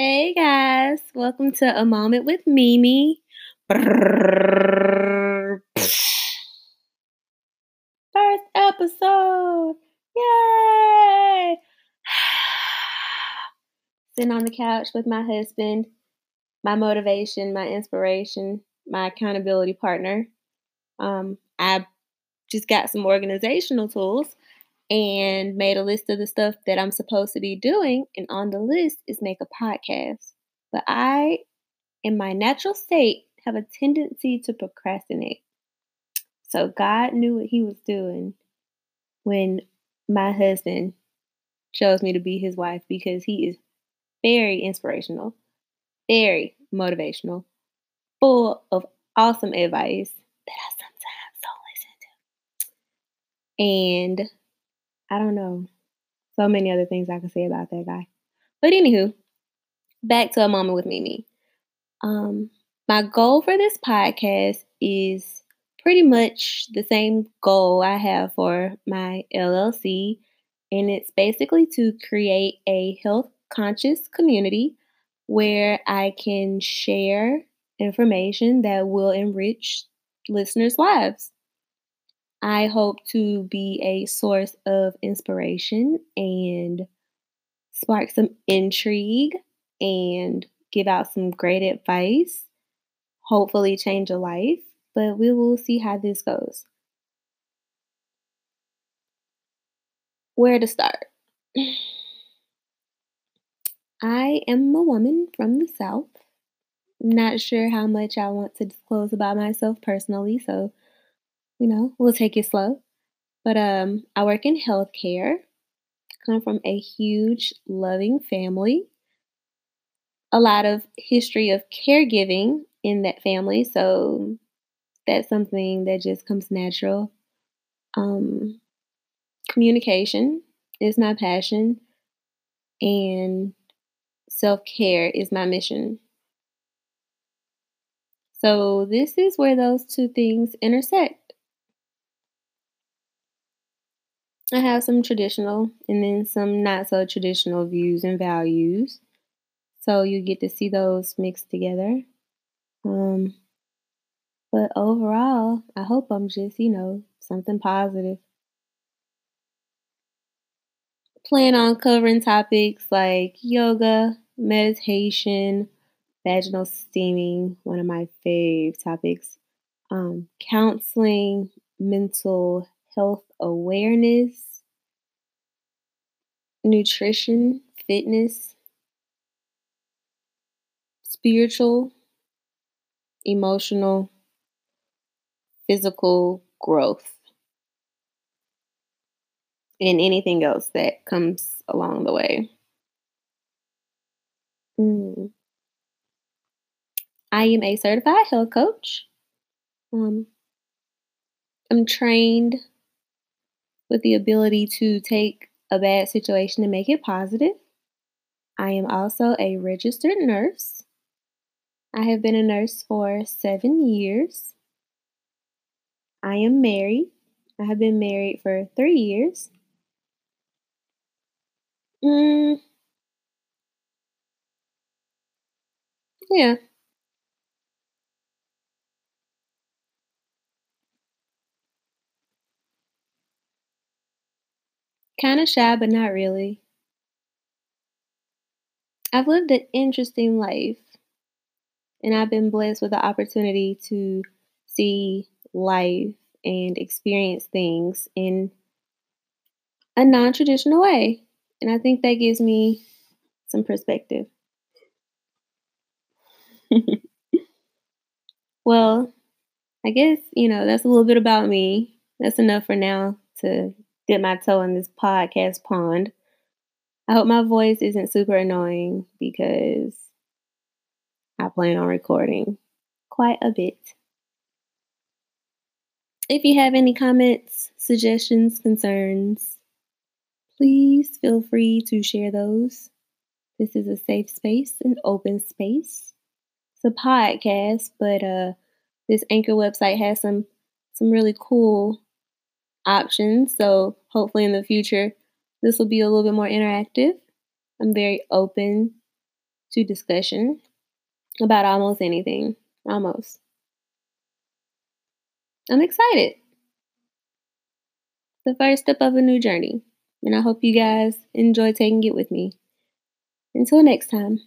Hey guys, welcome to A Moment with Mimi. First episode. Yay! Sitting on the couch with my husband, my motivation, my inspiration, my accountability partner. Um, I just got some organizational tools and made a list of the stuff that I'm supposed to be doing. And on the list is make a podcast. But I, in my natural state, have a tendency to procrastinate. So God knew what He was doing when my husband chose me to be his wife because he is very inspirational, very motivational, full of awesome advice that I sometimes don't listen to. And I don't know. So many other things I could say about that guy. But anywho, back to a moment with Mimi. Um, my goal for this podcast is pretty much the same goal I have for my LLC, and it's basically to create a health conscious community where I can share information that will enrich listeners' lives. I hope to be a source of inspiration and spark some intrigue and give out some great advice, hopefully, change a life. But we will see how this goes. Where to start? I am a woman from the South. Not sure how much I want to disclose about myself personally, so you know, we'll take it slow. But um, I work in healthcare, come from a huge, loving family, a lot of history of caregiving in that family. So that's something that just comes natural. Um, communication is my passion, and self care is my mission. So, this is where those two things intersect. I have some traditional and then some not so traditional views and values. So you get to see those mixed together. Um, but overall, I hope I'm just, you know, something positive. Plan on covering topics like yoga, meditation, vaginal steaming, one of my fave topics, um, counseling, mental health awareness, nutrition, fitness, spiritual, emotional, physical growth, and anything else that comes along the way. Mm. I am a certified health coach. Um, I'm trained with the ability to take a bad situation and make it positive. I am also a registered nurse. I have been a nurse for seven years. I am married. I have been married for three years. Mm. Yeah, Kind of shy, but not really. I've lived an interesting life, and I've been blessed with the opportunity to see life and experience things in a non traditional way. And I think that gives me some perspective. well, I guess, you know, that's a little bit about me. That's enough for now to dip my toe in this podcast pond. I hope my voice isn't super annoying because I plan on recording quite a bit. If you have any comments, suggestions, concerns, please feel free to share those. This is a safe space, an open space. It's a podcast, but uh, this Anchor website has some some really cool options. So hopefully in the future, this will be a little bit more interactive. I'm very open to discussion about almost anything. Almost. I'm excited. The first step of a new journey. And I hope you guys enjoy taking it with me. Until next time.